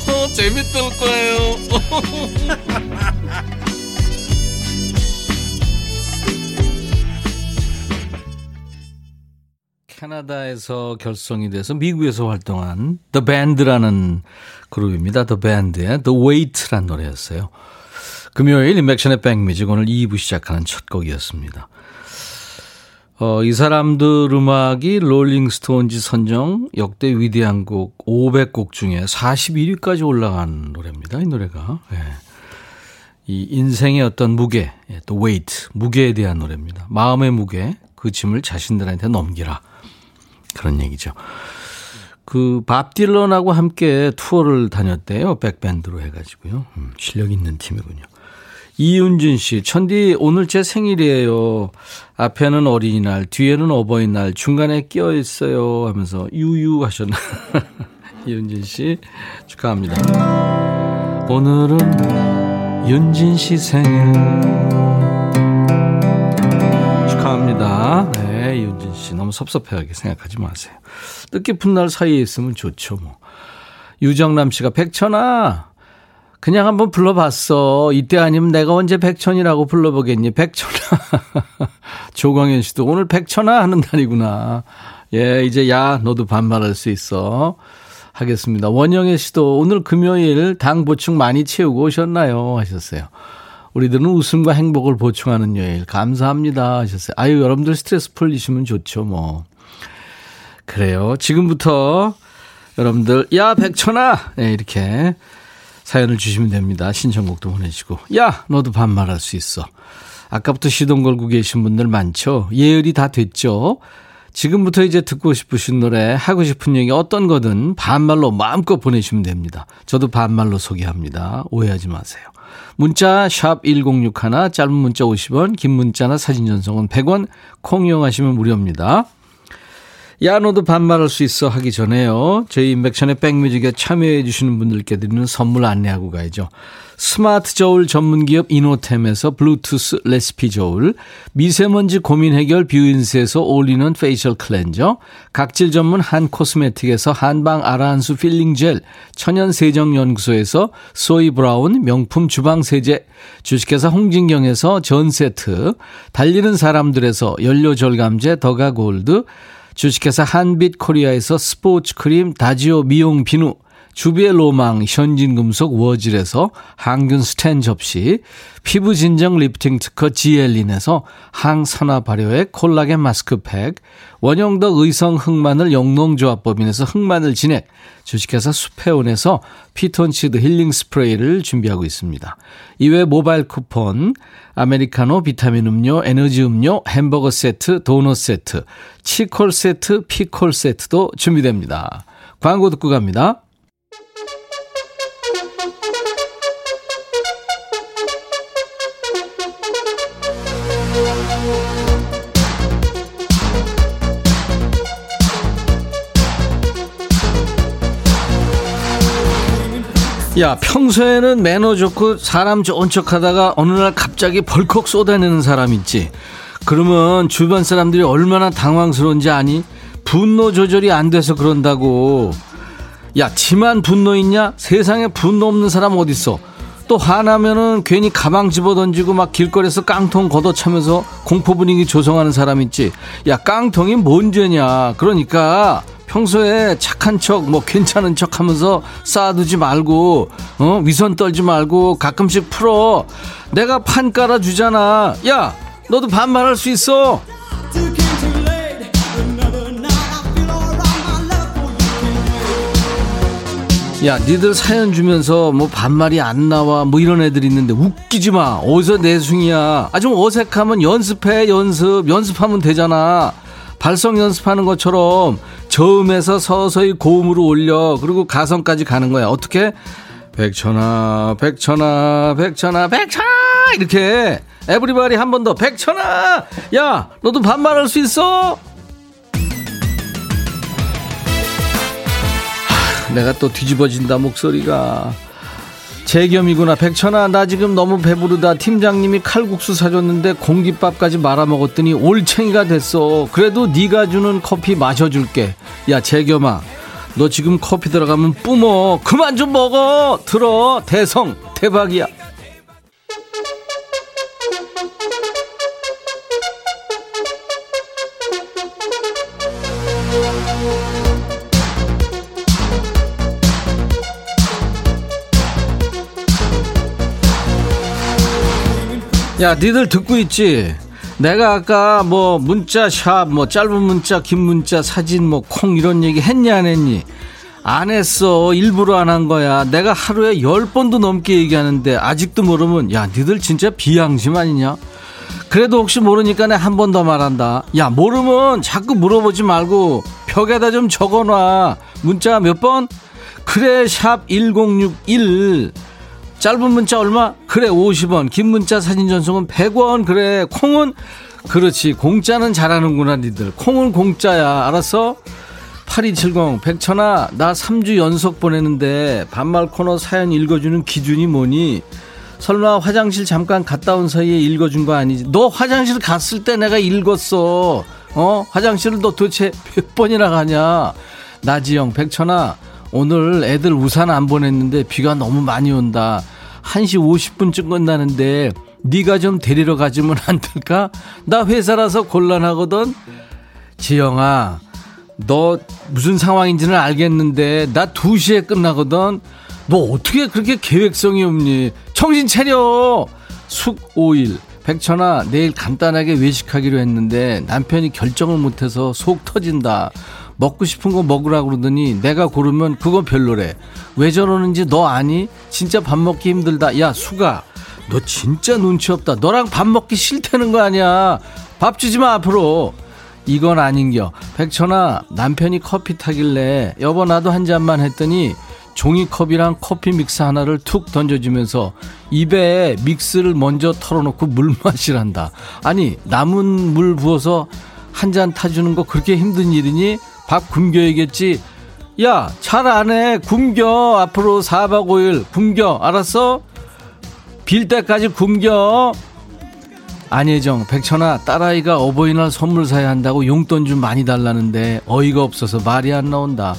재밌을 거예요. 캐나다에서 결성이 돼서 미국에서 활동한 The Band라는 그룹입니다. The Band의 The Weight라는 노래였어요. 금요일 인백션의 백뮤직 오늘 2부 시작하는 첫 곡이었습니다. 어, 이 사람들 음악이 롤링스톤지 선정 역대 위대한 곡 500곡 중에 41위까지 올라간 노래입니다. 이 노래가. 예. 이 인생의 어떤 무게, 예, 또 weight, 무게에 대한 노래입니다. 마음의 무게, 그 짐을 자신들한테 넘기라. 그런 얘기죠. 그 밥 딜런하고 함께 투어를 다녔대요. back band로 해가지고요. 음, 실력 있는 팀이군요. 이윤준 씨, 천디 오늘 제 생일이에요. 앞에는 어린이날, 뒤에는 어버이날, 중간에 끼어 있어요. 하면서 유유 하셨나. 이윤준 씨 축하합니다. 오늘은 윤진 씨 생일 축하합니다. 네, 윤진 씨 너무 섭섭해하게 생각하지 마세요. 뜻깊은 날 사이에 있으면 좋죠, 뭐. 유정남 씨가 백천아 그냥 한번 불러봤어. 이때 아니면 내가 언제 백천이라고 불러보겠니? 백천아. 조광현 씨도 오늘 백천아 하는 날이구나. 예, 이제 야, 너도 반말할 수 있어. 하겠습니다. 원영애 씨도 오늘 금요일 당 보충 많이 채우고 오셨나요? 하셨어요. 우리들은 웃음과 행복을 보충하는 요일. 감사합니다. 하셨어요. 아유, 여러분들 스트레스 풀리시면 좋죠, 뭐. 그래요. 지금부터 여러분들, 야, 백천아! 네, 이렇게 사연을 주시면 됩니다. 신청곡도 보내시고. 야, 너도 반말할 수 있어. 아까부터 시동 걸고 계신 분들 많죠? 예열이 다 됐죠? 지금부터 이제 듣고 싶으신 노래, 하고 싶은 얘기 어떤 거든 반말로 마음껏 보내시면 됩니다. 저도 반말로 소개합니다. 오해하지 마세요. 문자 1061, 짧은 문자 50원, 긴 문자나 사진 전송은 100원, 콩 이용하시면 무료입니다. 야 너도 반말할 수 있어 하기 전에요. 저희 임백천의 백뮤직에 참여해 주시는 분들께 드리는 선물 안내하고 가야죠. 스마트 저울 전문기업 이노템에서 블루투스 레시피 저울, 미세먼지 고민 해결 뷰인스에서 올리는 페이셜 클렌저, 각질 전문 한 코스메틱에서 한방 아라한수 필링 젤, 천연 세정 연구소에서 소이 브라운 명품 주방 세제, 주식회사 홍진경에서 전 세트, 달리는 사람들에서 연료 절감제 더가 골드, 주식회사 한빛 코리아에서 스포츠 크림 다지오 미용 비누, 주비의 로망 현진금속 워즐에서 항균 스텐 접시, 피부 진정 리프팅 특허 지엘린에서 항산화 발효의 콜라겐 마스크팩, 원형덕 의성 흑마늘 영농조합법인에서 흑마늘 진액, 주식회사 수페온에서 피톤치드 힐링 스프레이를 준비하고 있습니다. 이외 모바일 쿠폰, 아메리카노 비타민 음료, 에너지 음료, 햄버거 세트, 도넛 세트, 치콜 세트, 피콜 세트도 준비됩니다. 광고 듣고 갑니다. 야 평소에는 매너 좋고 사람 좋은 척하다가 어느 날 갑자기 벌컥 쏟아내는 사람 있지. 그러면 주변 사람들이 얼마나 당황스러운지 아니? 분노 조절이 안 돼서 그런다고. 야 지만 분노 있냐? 세상에 분노 없는 사람 어딨어 또 화나면은 괜히 가방 집어 던지고 막 길거리에서 깡통 걷어차면서 공포 분위기 조성하는 사람 있지 야 깡통이 뭔 죄냐 그러니까 평소에 착한 척, 뭐 괜찮은 척 하면서 쌓아두지 말고, 어, 위선 떨지 말고 가끔씩 풀어. 내가 판 깔아주잖아. 야, 너도 반말할 수 있어. 야, 니들 사연 주면서 뭐 반말이 안 나와 뭐 이런 애들 있는데 웃기지 마. 어디서 내숭이야. 아, 좀 어색하면 연습해, 연습. 연습하면 되잖아. 발성 연습하는 것처럼 저음에서 서서히 고음으로 올려 그리고 가성까지 가는 거야 어떻게 백천아 백천아 백천아 백천아 이렇게 에브리바디 한 번 더 백천아 야 너도 반말할 수 있어 내가 또 뒤집어진다 목소리가. 재겸이구나. 백천아 나 지금 너무 배부르다. 팀장님이 칼국수 사줬는데 공깃밥까지 말아먹었더니 올챙이가 됐어. 그래도 네가 주는 커피 마셔줄게. 야 재겸아 너 지금 커피 들어가면 뿜어. 그만 좀 먹어. 들어. 대성 대박이야 야, 니들 듣고 있지? 내가 아까 뭐 문자 샵, 뭐 짧은 문자, 긴 문자, 사진, 뭐 콩 이런 얘기 했니 안 했니? 안 했어. 일부러 안 한 거야. 내가 하루에 열 번도 넘게 얘기하는데 아직도 모르면 야, 니들 진짜 비양심 아니냐? 그래도 혹시 모르니까 내 한 번 더 말한다. 야, 모르면 자꾸 물어보지 말고 벽에다 좀 적어 놔. 문자 몇 번? 그래, 샵 1061. 짧은 문자 얼마? 그래 50원 긴 문자 사진 전송은 100원 그래 콩은 그렇지 공짜는 잘하는구나 니들 콩은 공짜야 알았어? 8270 백천아 나 3주 연속 보내는데 반말 코너 사연 읽어주는 기준이 뭐니? 설마 화장실 잠깐 갔다 온 사이에 읽어준 거 아니지? 너 화장실 갔을 때 내가 읽었어 어? 화장실을 너 도대체 몇 번이나 가냐? 나지영 백천아 오늘 애들 우산 안 보냈는데 비가 너무 많이 온다 1시 50분쯤 끝나는데 네가 좀 데리러 가주면 안 될까? 나 회사라서 곤란하거든. 지영아, 너 무슨 상황인지는 알겠는데 나 2시에 끝나거든. 너 어떻게 그렇게 계획성이 없니? 정신 차려. 숙 5일. 백천아, 내일 간단하게 외식하기로 했는데 남편이 결정을 못해서 속 터진다. 먹고 싶은 거 먹으라고 그러더니 내가 고르면 그거 별로래. 왜 저러는지 너 아니? 진짜 밥 먹기 힘들다. 야, 수가. 너 진짜 눈치 없다. 너랑 밥 먹기 싫다는 거 아니야. 밥 주지 마, 앞으로. 이건 아닌겨. 백천아, 남편이 커피 타길래 여보 나도 한 잔만 했더니 종이컵이랑 커피 믹스 하나를 툭 던져주면서 입에 믹스를 먼저 털어놓고 물 마시란다. 아니, 남은 물 부어서 한 잔 타주는 거 그렇게 힘든 일이니? 밥 굶겨야겠지. 야, 잘 안 해. 굶겨. 앞으로 4박 5일 굶겨. 알았어? 빌 때까지 굶겨. 안혜정, 백천아, 딸아이가 어버이날 선물 사야 한다고 용돈 좀 많이 달라는데 어이가 없어서 말이 안 나온다.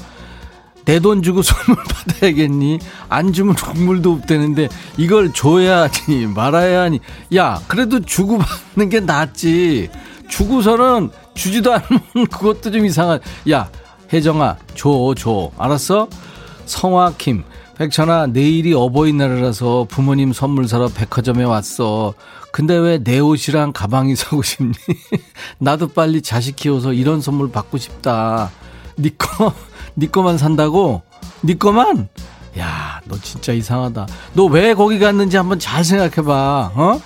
내 돈 주고 선물 받아야겠니? 안 주면 국물도 없대는데 이걸 줘야 하니 말아야 하니. 야, 그래도 주고 받는 게 낫지. 주고서는 주지도 않으면 그것도 좀 이상한. 야, 혜정아, 줘, 줘. 알았어? 성화 킴, 백천아, 내일이 어버이날이라서 부모님 선물 사러 백화점에 왔어. 근데 왜 내 옷이랑 가방이 사고 싶니? 나도 빨리 자식 키워서 이런 선물 받고 싶다. 니 거, 니 거만 산다고? 니 거만? 야, 너 진짜 이상하다. 너 왜 거기 갔는지 한번 잘 생각해봐. 어?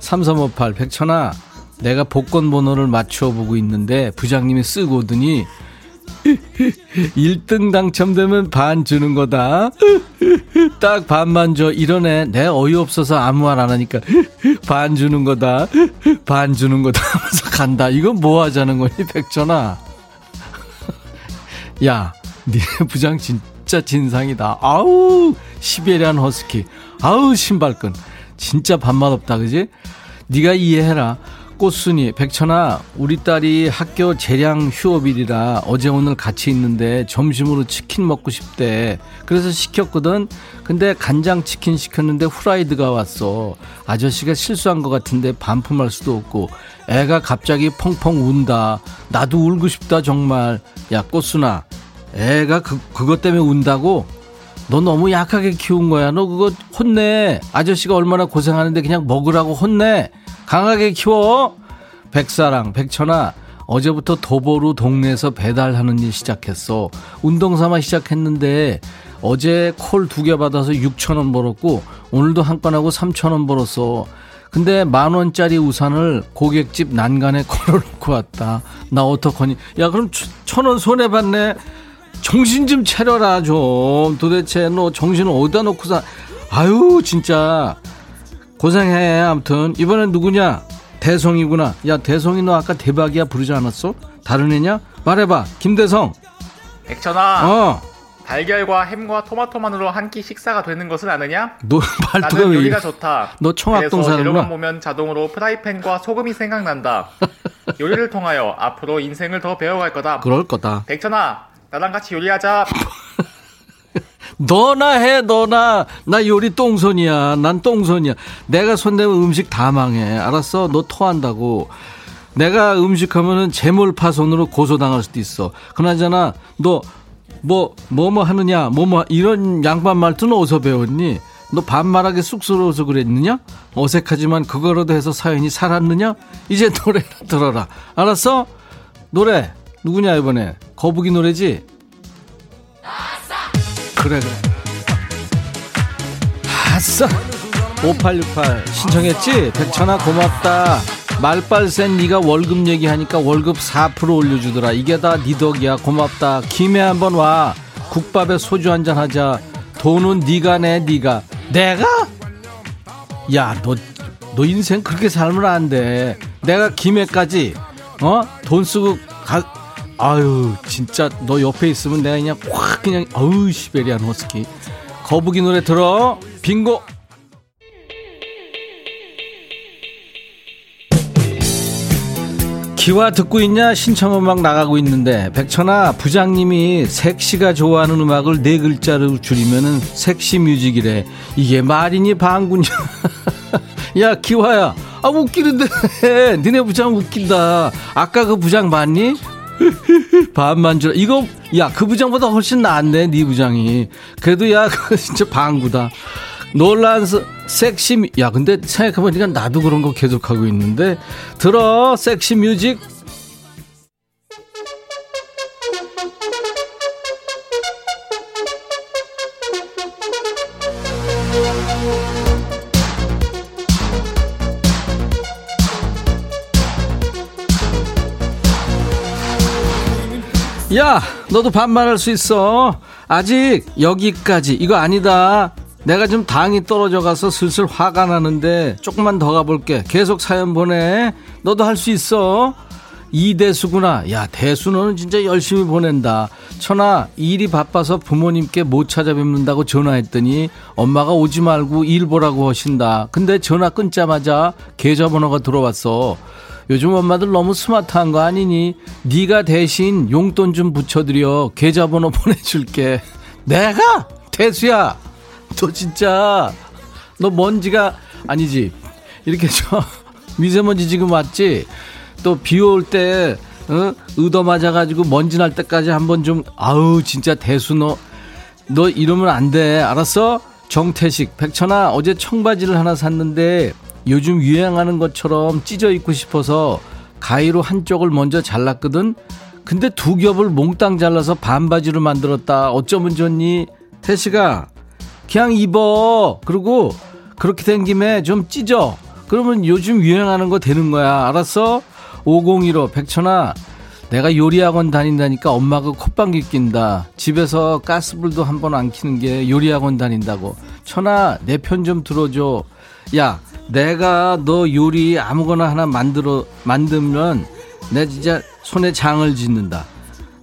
3358, 백천아, 내가 복권 번호를 맞추어 보고 있는데 부장님이 쓰고 오더니 1등 당첨되면 반 주는 거다. 딱 반만 줘. 이러네. 내 어이없어서 아무 말 안 하니까 반 주는 거다. 반 주는 거다 하면서 간다. 이건 뭐 하자는 거니, 백천아? 야, 니네 부장 진짜 진상이다. 아우, 시베리안 허스키. 아우, 신발끈. 진짜 밥맛 없다, 그지? 네가 이해해라. 꽃순이, 백천아, 우리 딸이 학교 재량 휴업일이라 어제 오늘 같이 있는데 점심으로 치킨 먹고 싶대. 그래서 시켰거든. 근데 간장 치킨 시켰는데 후라이드가 왔어. 아저씨가 실수한 것 같은데 반품할 수도 없고. 애가 갑자기 펑펑 운다. 나도 울고 싶다, 정말. 야, 꽃순아. 애가 그, 그것 때문에 운다고? 너 너무 약하게 키운 거야. 너 그거 혼내. 아저씨가 얼마나 고생하는데 그냥 먹으라고 혼내. 강하게 키워. 백사랑, 백천아. 어제부터 도보로 동네에서 배달하는 일 시작했어. 운동 삼아 시작했는데 어제 콜 두 개 받아서 6천 원 벌었고 오늘도 한 건 하고 3천 원 벌었어. 근데 만 원짜리 우산을 고객집 난간에 걸어놓고 왔다. 나 어떡하니? 야 그럼 천 원 손해 봤네. 정신 좀 차려라 좀. 도대체 너 정신을 어디다 놓고 사? 아유 진짜 고생해. 아무튼 이번엔 누구냐? 대성이구나. 야 대성이 너 아까 대박이야 부르지 않았어? 다른 애냐? 말해봐. 김대성. 백천아. 어. 달걀과 햄과 토마토만으로 한 끼 식사가 되는 것은 아느냐? 너 말투가 나는 요리가 좋다. 너 청학동 사는구나. 재료만 보면 자동으로 프라이팬과 소금이 생각난다. 요리를 통하여 앞으로 인생을 더 배워갈 거다. 그럴 거다. 백천아, 나랑 같이 요리하자. 너나 해, 너나. 나 요리 똥손이야. 난 똥손이야. 내가 손대면 음식 다 망해. 알았어? 너 토한다고. 내가 음식하면은 재물파손으로 고소당할 수도 있어. 그나저나, 너, 뭐, 뭐, 뭐 하느냐, 뭐, 뭐, 이런 양반 말투는 어디서 배웠니? 너 반말하게 쑥스러워서 그랬느냐? 어색하지만 그거라도 해서 사연이 살았느냐? 이제 노래나 들어라. 알았어? 노래. 누구냐, 이번에? 거북이 노래지? 그래 그래. 아싸! 5868 신청했지? 백천아 고맙다. 말빨 센 네가 월급 얘기하니까 월급 4% 올려주더라. 이게 다 네 덕이야. 고맙다. 김에 한번 와. 국밥에 소주 한잔 하자. 돈은 네가 내 네가. 내가? 야너너 너 인생 그렇게 살면 안돼. 내가 김해까지 어? 돈 쓰고 가, 아유 진짜 너 옆에 있으면 내가 그냥 확 그냥 어우 시베리안 허스키. 거북이 노래 들어. 빙고. 기와 듣고 있냐? 신청음악 나가고 있는데. 백천아 부장님이 섹시가 좋아하는 음악을 네 글자로 줄이면은 섹시 뮤직이래. 이게 말이니 방군이야 야 기와야. 아 웃기는데. 니네 부장 웃긴다. 아까 그 부장 봤니? 반만 줄 이거 야 그 부장보다 훨씬 낫네 네 부장이. 그래도 야 그거 진짜 방구다. 놀란 섹시 야 근데 생각해보니까 나도 그런 거 계속하고 있는데 들어 섹시 뮤직 야, 너도 반말할 수 있어. 아직 여기까지. 이거 아니다. 내가 좀 당이 떨어져 가서 슬슬 화가 나는데 조금만 더 가볼게. 계속 사연 보내. 너도 할 수 있어. 이대수구나. 야, 대수 너는 진짜 열심히 보낸다. 천아, 일이 바빠서 부모님께 못 찾아뵙는다고 전화했더니 엄마가 오지 말고 일 보라고 하신다. 근데 전화 끊자마자 계좌번호가 들어왔어. 요즘 엄마들 너무 스마트한 거 아니니? 네가 대신 용돈 좀 붙여드려 계좌번호 보내줄게. 내가 대수야. 너 진짜 너 먼지가 아니지? 이렇게 저 미세먼지 지금 왔지? 또 비 올 때 어? 의도 맞아가지고 먼지 날 때까지 한번 좀 아우 진짜 대수 너 너 이러면 안 돼. 알았어? 정태식 백천아 어제 청바지를 하나 샀는데 요즘 유행하는 것처럼 찢어 입고 싶어서 가위로 한쪽을 먼저 잘랐거든. 근데 두 겹을 몽땅 잘라서 반바지로 만들었다. 어쩌면 좋니? 태식아, 그냥 입어. 그리고 그렇게 된 김에 좀 찢어. 그러면 요즘 유행하는 거 되는 거야. 알았어? 5015 백천아, 내가 요리학원 다닌다니까 엄마가 콧방귀 낀다. 집에서 가스불도 한 번 안 키는 게 요리학원 다닌다고. 천아, 내 편 좀 들어줘. 야, 내가 너 요리 아무거나 하나 만들어 만들면 내 진짜 손에 장을 짓는다.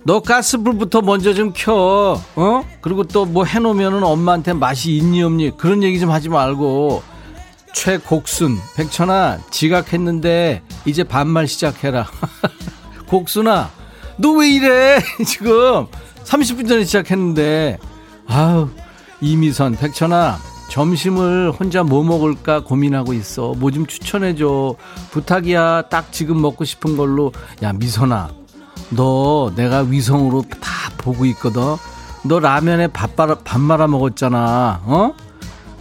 너 가스불부터 먼저 좀 켜. 어? 그리고 또 뭐 해놓으면은 엄마한테 맛이 있니 없니 그런 얘기 좀 하지 말고. 최곡순, 백천아, 지각했는데 이제 반말 시작해라. 곡순아, 너 왜 이래? 지금 30분 전에 시작했는데. 아우, 이미선, 백천아, 점심을 혼자 뭐 먹을까 고민하고 있어. 뭐 좀 추천해줘. 부탁이야. 딱 지금 먹고 싶은 걸로. 야, 미선아. 너 내가 위성으로 다 보고 있거든. 너 라면에 밥, 말아, 밥 말아 먹었잖아. 어?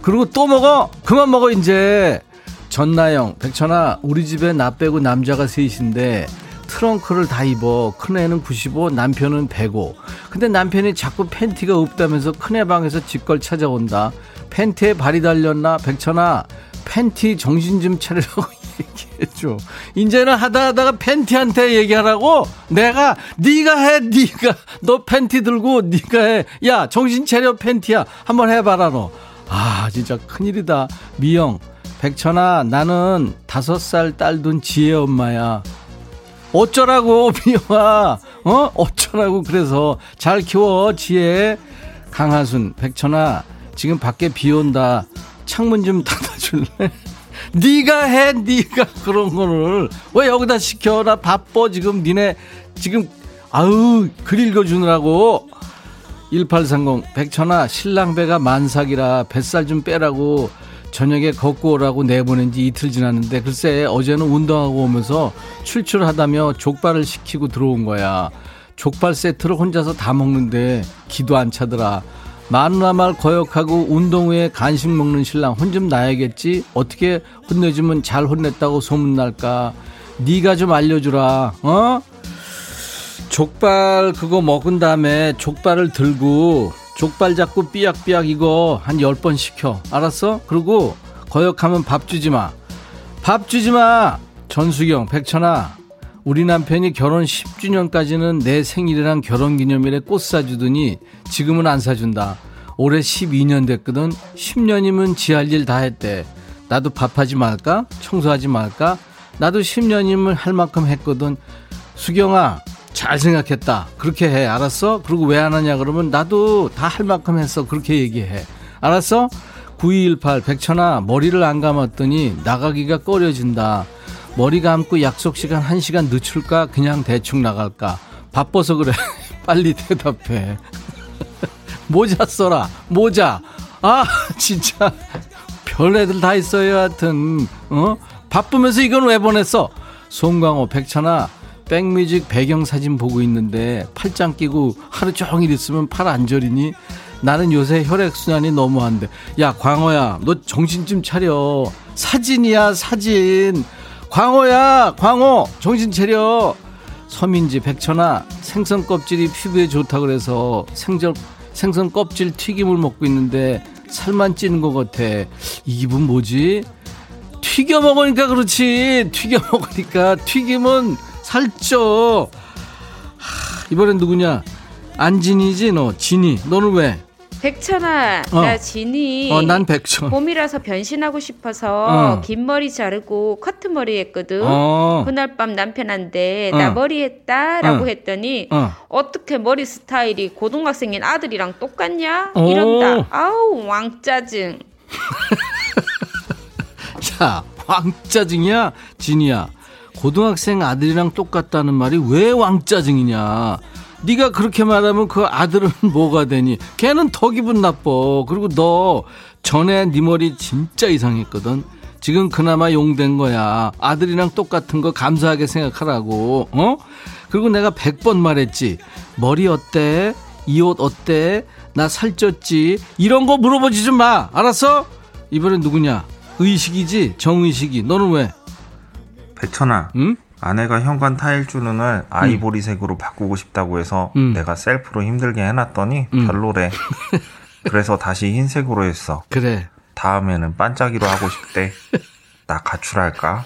그리고 또 먹어. 그만 먹어 이제. 전나영, 백천아, 우리 집에 나 빼고 남자가 셋인데 트렁크를 다 입어. 큰애는 95, 남편은 105. 근데 남편이 자꾸 팬티가 없다면서 큰애 방에서 집 걸 찾아온다. 팬티에 발이 달렸나? 백천아, 팬티 정신 좀 차리라고 얘기해줘. 이제는 하다 하다가 팬티한테 얘기하라고 내가 네가 해 네가 너 팬티 들고 네가 해. 야 정신 차려 팬티야 한번 해봐라 너. 아 진짜 큰일이다. 미영 백천아 나는 다섯 살 딸 둔 지혜 엄마야. 어쩌라고 미영아 어 어쩌라고 그래서 잘 키워 지혜 강하순 백천아 지금 밖에 비 온다. 창문 좀 닫아줄래? 네가 해, 네가 그런 거를. 왜 여기다 시켜? 나 바빠 지금 니네 지금 아우 글 읽어주느라고. 1830 백천아 신랑 배가 만삭이라 뱃살 좀 빼라고 저녁에 걷고 오라고 내보낸 지 이틀 지났는데 글쎄 어제는 운동하고 오면서 출출하다며 족발을 시키고 들어온 거야. 족발 세트를 혼자서 다 먹는데 기도 안 차더라 마누라 말 거역하고 운동 후에 간식 먹는 신랑 혼 좀 나야겠지? 어떻게 혼내주면 잘 혼냈다고 소문날까? 네가 좀 알려주라 어? 족발 그거 먹은 다음에 족발을 들고 족발 잡고 삐약삐약 이거 한 열 번 시켜. 알았어? 그리고 거역하면 밥 주지 마 밥 주지 마! 전수경 백천아 우리 남편이 결혼 10주년까지는 내 생일이랑 결혼기념일에 꽃 사주더니 지금은 안 사준다. 올해 12년 됐거든. 10년이면 지 할 일 다 했대. 나도 밥하지 말까? 청소하지 말까? 나도 10년이면 할 만큼 했거든. 수경아, 잘 생각했다. 그렇게 해. 알았어? 그리고 왜 안 하냐 그러면 나도 다 할 만큼 했어. 그렇게 얘기해. 알았어? 9218 백천아, 머리를 안 감았더니 나가기가 꺼려진다. 머리 감고 약속 시간 1시간 늦출까? 그냥 대충 나갈까? 바빠서 그래. 빨리 대답해. 모자 써라. 모자. 아, 진짜. 별 애들 다 있어요. 하여튼, 어? 바쁘면서 이건 왜 보냈어? 송광호, 백천아, 백뮤직 배경사진 보고 있는데 팔짱 끼고 하루 종일 있으면 팔 안 저리니? 나는 요새 혈액순환이 너무 안 돼. 야, 광호야, 너 정신 좀 차려. 사진이야, 사진. 광호야, 광호, 정신 차려. 서민지, 백천아, 생선 껍질이 피부에 좋다 그래서 생전, 생선 껍질 튀김을 먹고 있는데 살만 찌는 것 같아. 이 기분 뭐지? 튀겨 먹으니까 그렇지. 튀겨 먹으니까 튀김은 살쪄. 하, 이번엔 누구냐? 안진이지 너 진이. 너는 왜? 백천아, 어. 나 진이. 어, 난 백천. 봄이라서 변신하고 싶어서 어. 긴 머리 자르고 커트 머리 했거든. 어. 그날 밤 남편한테 어. 나 머리 했다라고 어. 했더니 어. 어떻게 머리 스타일이 고등학생인 아들이랑 똑같냐? 오. 이런다. 아우 왕짜증. 자, 왕짜증이야? 진이야. 고등학생 아들이랑 똑같다는 말이 왜 왕짜증이냐? 네가 그렇게 말하면 그 아들은 뭐가 되니? 걔는 더 기분 나빠. 그리고 너 전에 네 머리 진짜 이상했거든. 지금 그나마 용된 거야. 아들이랑 똑같은 거 감사하게 생각하라고. 어? 그리고 내가 백 번 말했지. 머리 어때? 이 옷 어때? 나 살쪘지? 이런 거 물어보지 좀 마. 알았어? 이번엔 누구냐? 의식이지? 정의식이. 너는 왜? 백천아, 응? 아내가 현관 타일 주는을 아이보리색으로 바꾸고 싶다고 해서 음. 내가 셀프로 힘들게 해놨더니 음. 별로래. 그래서 다시 흰색으로 했어. 그래. 다음에는 반짝이로 하고 싶대. 나 가출할까?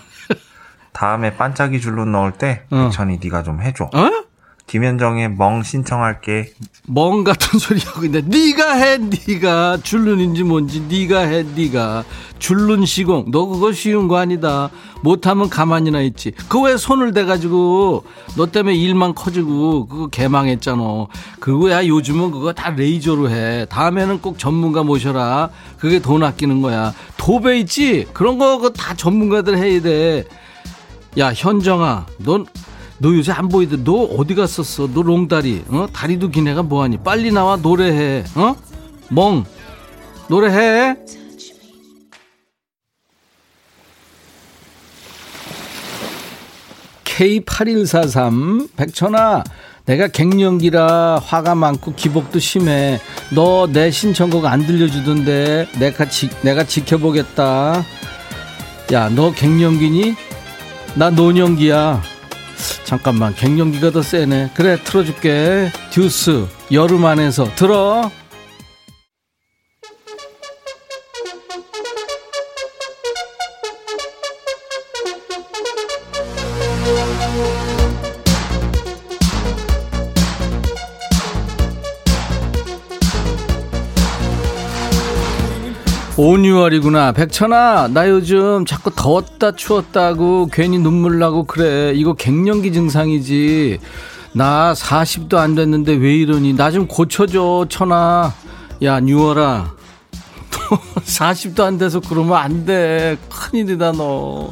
다음에 반짝이 줄로 넣을 때 어. 백천이 네가 좀 해줘. 어? 김현정의 멍 신청할게. 멍 같은 소리 하고 있네. 네가 해, 네가 줄눈인지 뭔지 네가 해, 네가 줄눈 시공. 너 그거 쉬운 거 아니다. 못하면 가만히나 있지. 그 왜 손을 대가지고 너 때문에 일만 커지고 그거 개망했잖아. 그거야 요즘은 그거 다 레이저로 해. 다음에는 꼭 전문가 모셔라. 그게 돈 아끼는 거야. 도배 있지? 그런 거 다 전문가들 해야 돼. 야 현정아, 넌 너 요새 안 보이더라. 너 어디 갔었어? 너 롱다리. 어? 다리도 긴 애가 뭐하니? 빨리 나와 노래해. 어? 멍. 노래해. K8143 백천아 내가 갱년기라 화가 많고 기복도 심해 너 내 신청곡 안 들려주던데 내가 지, 내가 지켜보겠다 야 너 갱년기니? 나 노년기야 잠깐만 갱년기가 더 세네. 그래 틀어줄게. 듀스 여름 안에서 들어 온유월이구나. 백천아, 나 요즘 자꾸 더웠다 추웠다고 괜히 눈물 나고 그래. 이거 갱년기 증상이지. 나 40도 안 됐는데 왜 이러니? 나 좀 고쳐줘, 천아. 야, 뉴월아. 40도 안 돼서 그러면 안 돼. 큰일이다, 너.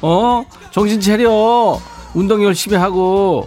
어? 정신 차려. 운동 열심히 하고.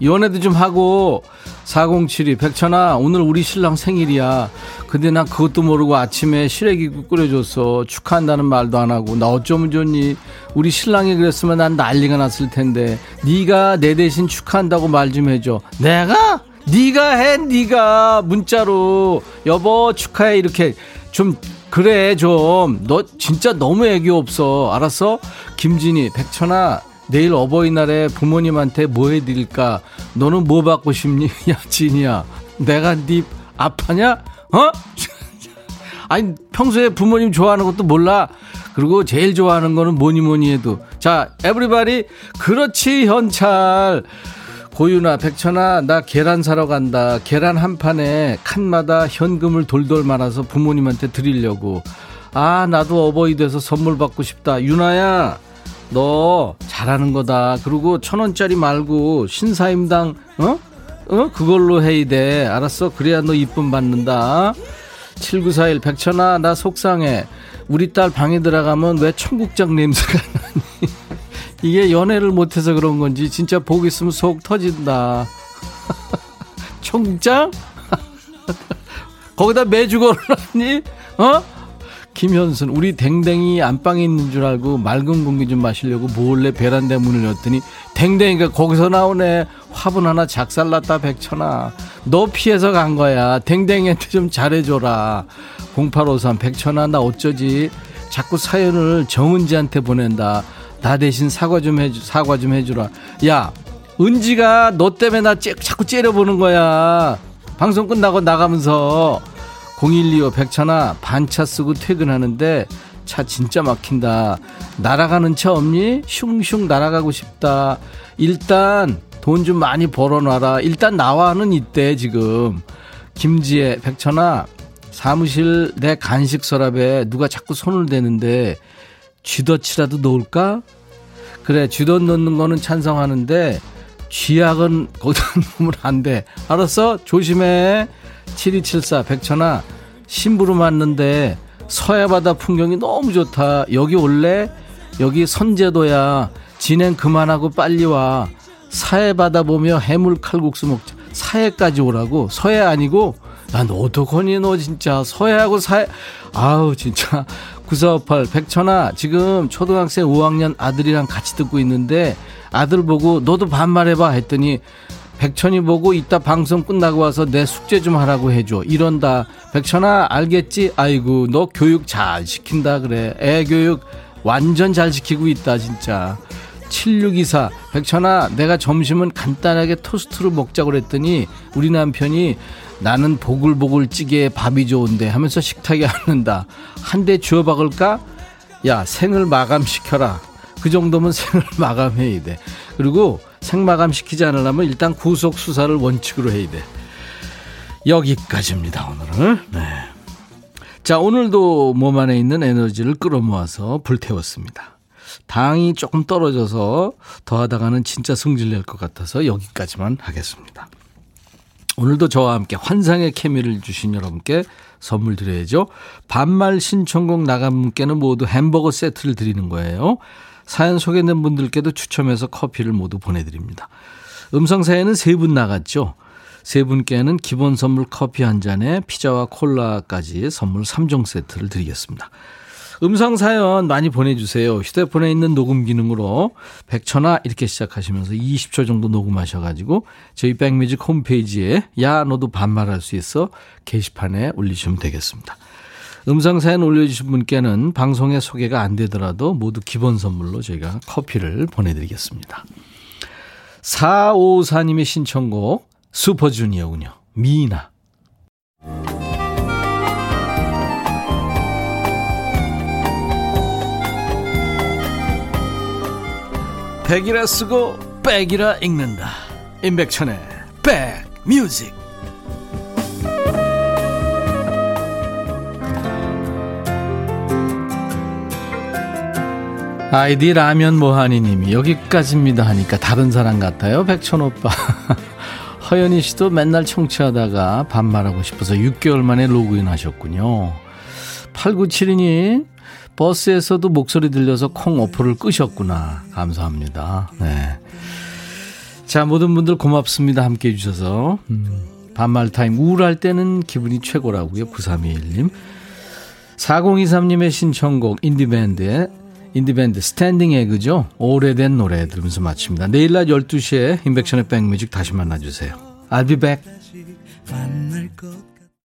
연애도 좀 하고. 4072 백천아 오늘 우리 신랑 생일이야. 근데 난 그것도 모르고 아침에 시래기국 끓여줬어 축하한다는 말도 안 하고 나 어쩌면 좋니? 우리 신랑이 그랬으면 난 난리가 났을 텐데. 네가 내 대신 축하한다고 말 좀 해줘. 내가? 네가 해 네가. 문자로. 여보 축하해. 이렇게 좀 그래 좀. 너 진짜 너무 애교 없어. 알았어? 김진희 백천아 내일 어버이날에 부모님한테 뭐 해드릴까? 너는 뭐 받고 싶니? 야, 진이야. 내가 네 아파냐? 어? 아니, 평소에 부모님 좋아하는 것도 몰라. 그리고 제일 좋아하는 거는 뭐니 뭐니 해도. 자, 에브리바디. 그렇지, 현찰. 고유나, 백천아, 나 계란 사러 간다. 계란 한 판에 칸마다 현금을 돌돌 말아서 부모님한테 드리려고. 아, 나도 어버이 돼서 선물 받고 싶다. 유나야. 너 잘하는 거다. 그리고 천 원짜리 말고 신사임당 어? 어? 그걸로 해야 돼. 알았어? 그래야 너 이쁨 받는다. 7941 백천아 나 속상해. 우리 딸 방에 들어가면 왜 청국장 냄새가 나니? 이게 연애를 못해서 그런 건지 진짜 보고 있으면 속 터진다. 청국장? 거기다 매주 걸어놨니? 어? 김현순 우리 댕댕이 안방에 있는 줄 알고 맑은 공기 좀 마시려고 몰래 베란다 문을 열더니 댕댕이가 거기서 나오네. 화분 하나 작살났다 백천아. 너 피해서 간 거야. 댕댕이한테 좀 잘해줘라. 0853 백천아 나 어쩌지? 자꾸 사연을 정은지한테 보낸다. 나 대신 사과 좀 해주 사과 좀 해주라. 야 은지가 너 때문에 나 째, 자꾸 째려보는 거야. 방송 끝나고 나가면서 0125 백천아 반차 쓰고 퇴근하는데 차 진짜 막힌다 날아가는 차 없니? 슝슝 날아가고 싶다 일단 돈 좀 많이 벌어놔라 일단 나와는 있대 지금 김지혜 백천아 사무실 내 간식 서랍에 누가 자꾸 손을 대는데 쥐덫이라도 놓을까? 그래 쥐덫 놓는 거는 찬성하는데 쥐약은 거기다 놓으면 안 돼 알았어? 조심해 7274 백천아 신부로 맞는데 서해바다 풍경이 너무 좋다. 여기 올래? 여기 선제도야. 진행 그만하고 빨리 와. 사해바다 보며 해물 칼국수 먹자. 사해까지 오라고? 서해 아니고? 난 어떡하니 너 진짜. 서해하고 사해. 아우 진짜. 9458 백천아 지금 초등학생 5학년 아들이랑 같이 듣고 있는데 아들 보고 너도 반말해봐 했더니 백천이 보고 이따 방송 끝나고 와서 내 숙제 좀 하라고 해줘. 이런다. 백천아, 알겠지? 아이고, 너 교육 잘 시킨다, 그래. 애 교육 완전 잘 시키고 있다, 진짜. 7624. 백천아, 내가 점심은 간단하게 토스트로 먹자고 그랬더니 우리 남편이 나는 보글보글 찌개에 밥이 좋은데 하면서 식탁에 앉는다. 한 대 주워 박을까? 야, 생을 마감시켜라. 그 정도면 생을 마감해야 돼. 그리고 생마감시키지 않으려면 일단 구속 수사를 원칙으로 해야 돼. 여기까지입니다, 오늘은. 네. 자, 오늘도 몸 안에 있는 에너지를 끌어모아서 불태웠습니다. 당이 조금 떨어져서 더 하다가는 진짜 승질낼 것 같아서 여기까지만 하겠습니다. 오늘도 저와 함께 환상의 케미를 주신 여러분께 선물 드려야죠. 반말 신청곡 나간 분께는 모두 햄버거 세트를 드리는 거예요. 사연 소개된 분들께도 추첨해서 커피를 모두 보내드립니다. 음성사연은 세 분 나갔죠. 세 분께는 기본 선물 커피 한 잔에 피자와 콜라까지 선물 3종 세트를 드리겠습니다. 음성 사연 많이 보내주세요. 휴대폰에 있는 녹음 기능으로 100초나 이렇게 시작하시면서 20초 정도 녹음하셔가지고 저희 백뮤직 홈페이지에 야 너도 반말할 수 있어 게시판에 올리시면 되겠습니다. 음성 사연 올려주신 분께는 방송에 소개가 안 되더라도 모두 기본 선물로 저희가 커피를 보내드리겠습니다. 454님의 신청곡 슈퍼주니어군요. 미나. 백이라 쓰고 백이라 읽는다. 임백천의 백뮤직. 아이디 라면 모하니님이 여기까지입니다 하니까 다른 사람 같아요. 백천 오빠. 허연희 씨도 맨날 청취하다가 반말하고 싶어서 6개월 만에 로그인 하셨군요. 8972님, 버스에서도 목소리 들려서 콩 어플을 끄셨구나. 감사합니다. 네. 자, 모든 분들 고맙습니다. 함께 해주셔서. 음, 반말 타임 우울할 때는 기분이 최고라고요. 9321님. 4023님의 신청곡 인디밴드의 인디밴드 스탠딩 에그죠. 오래된 노래 들으면서 마칩니다. 내일 낮 12시에 임백천의 백뮤직 다시 만나주세요. I'll be back.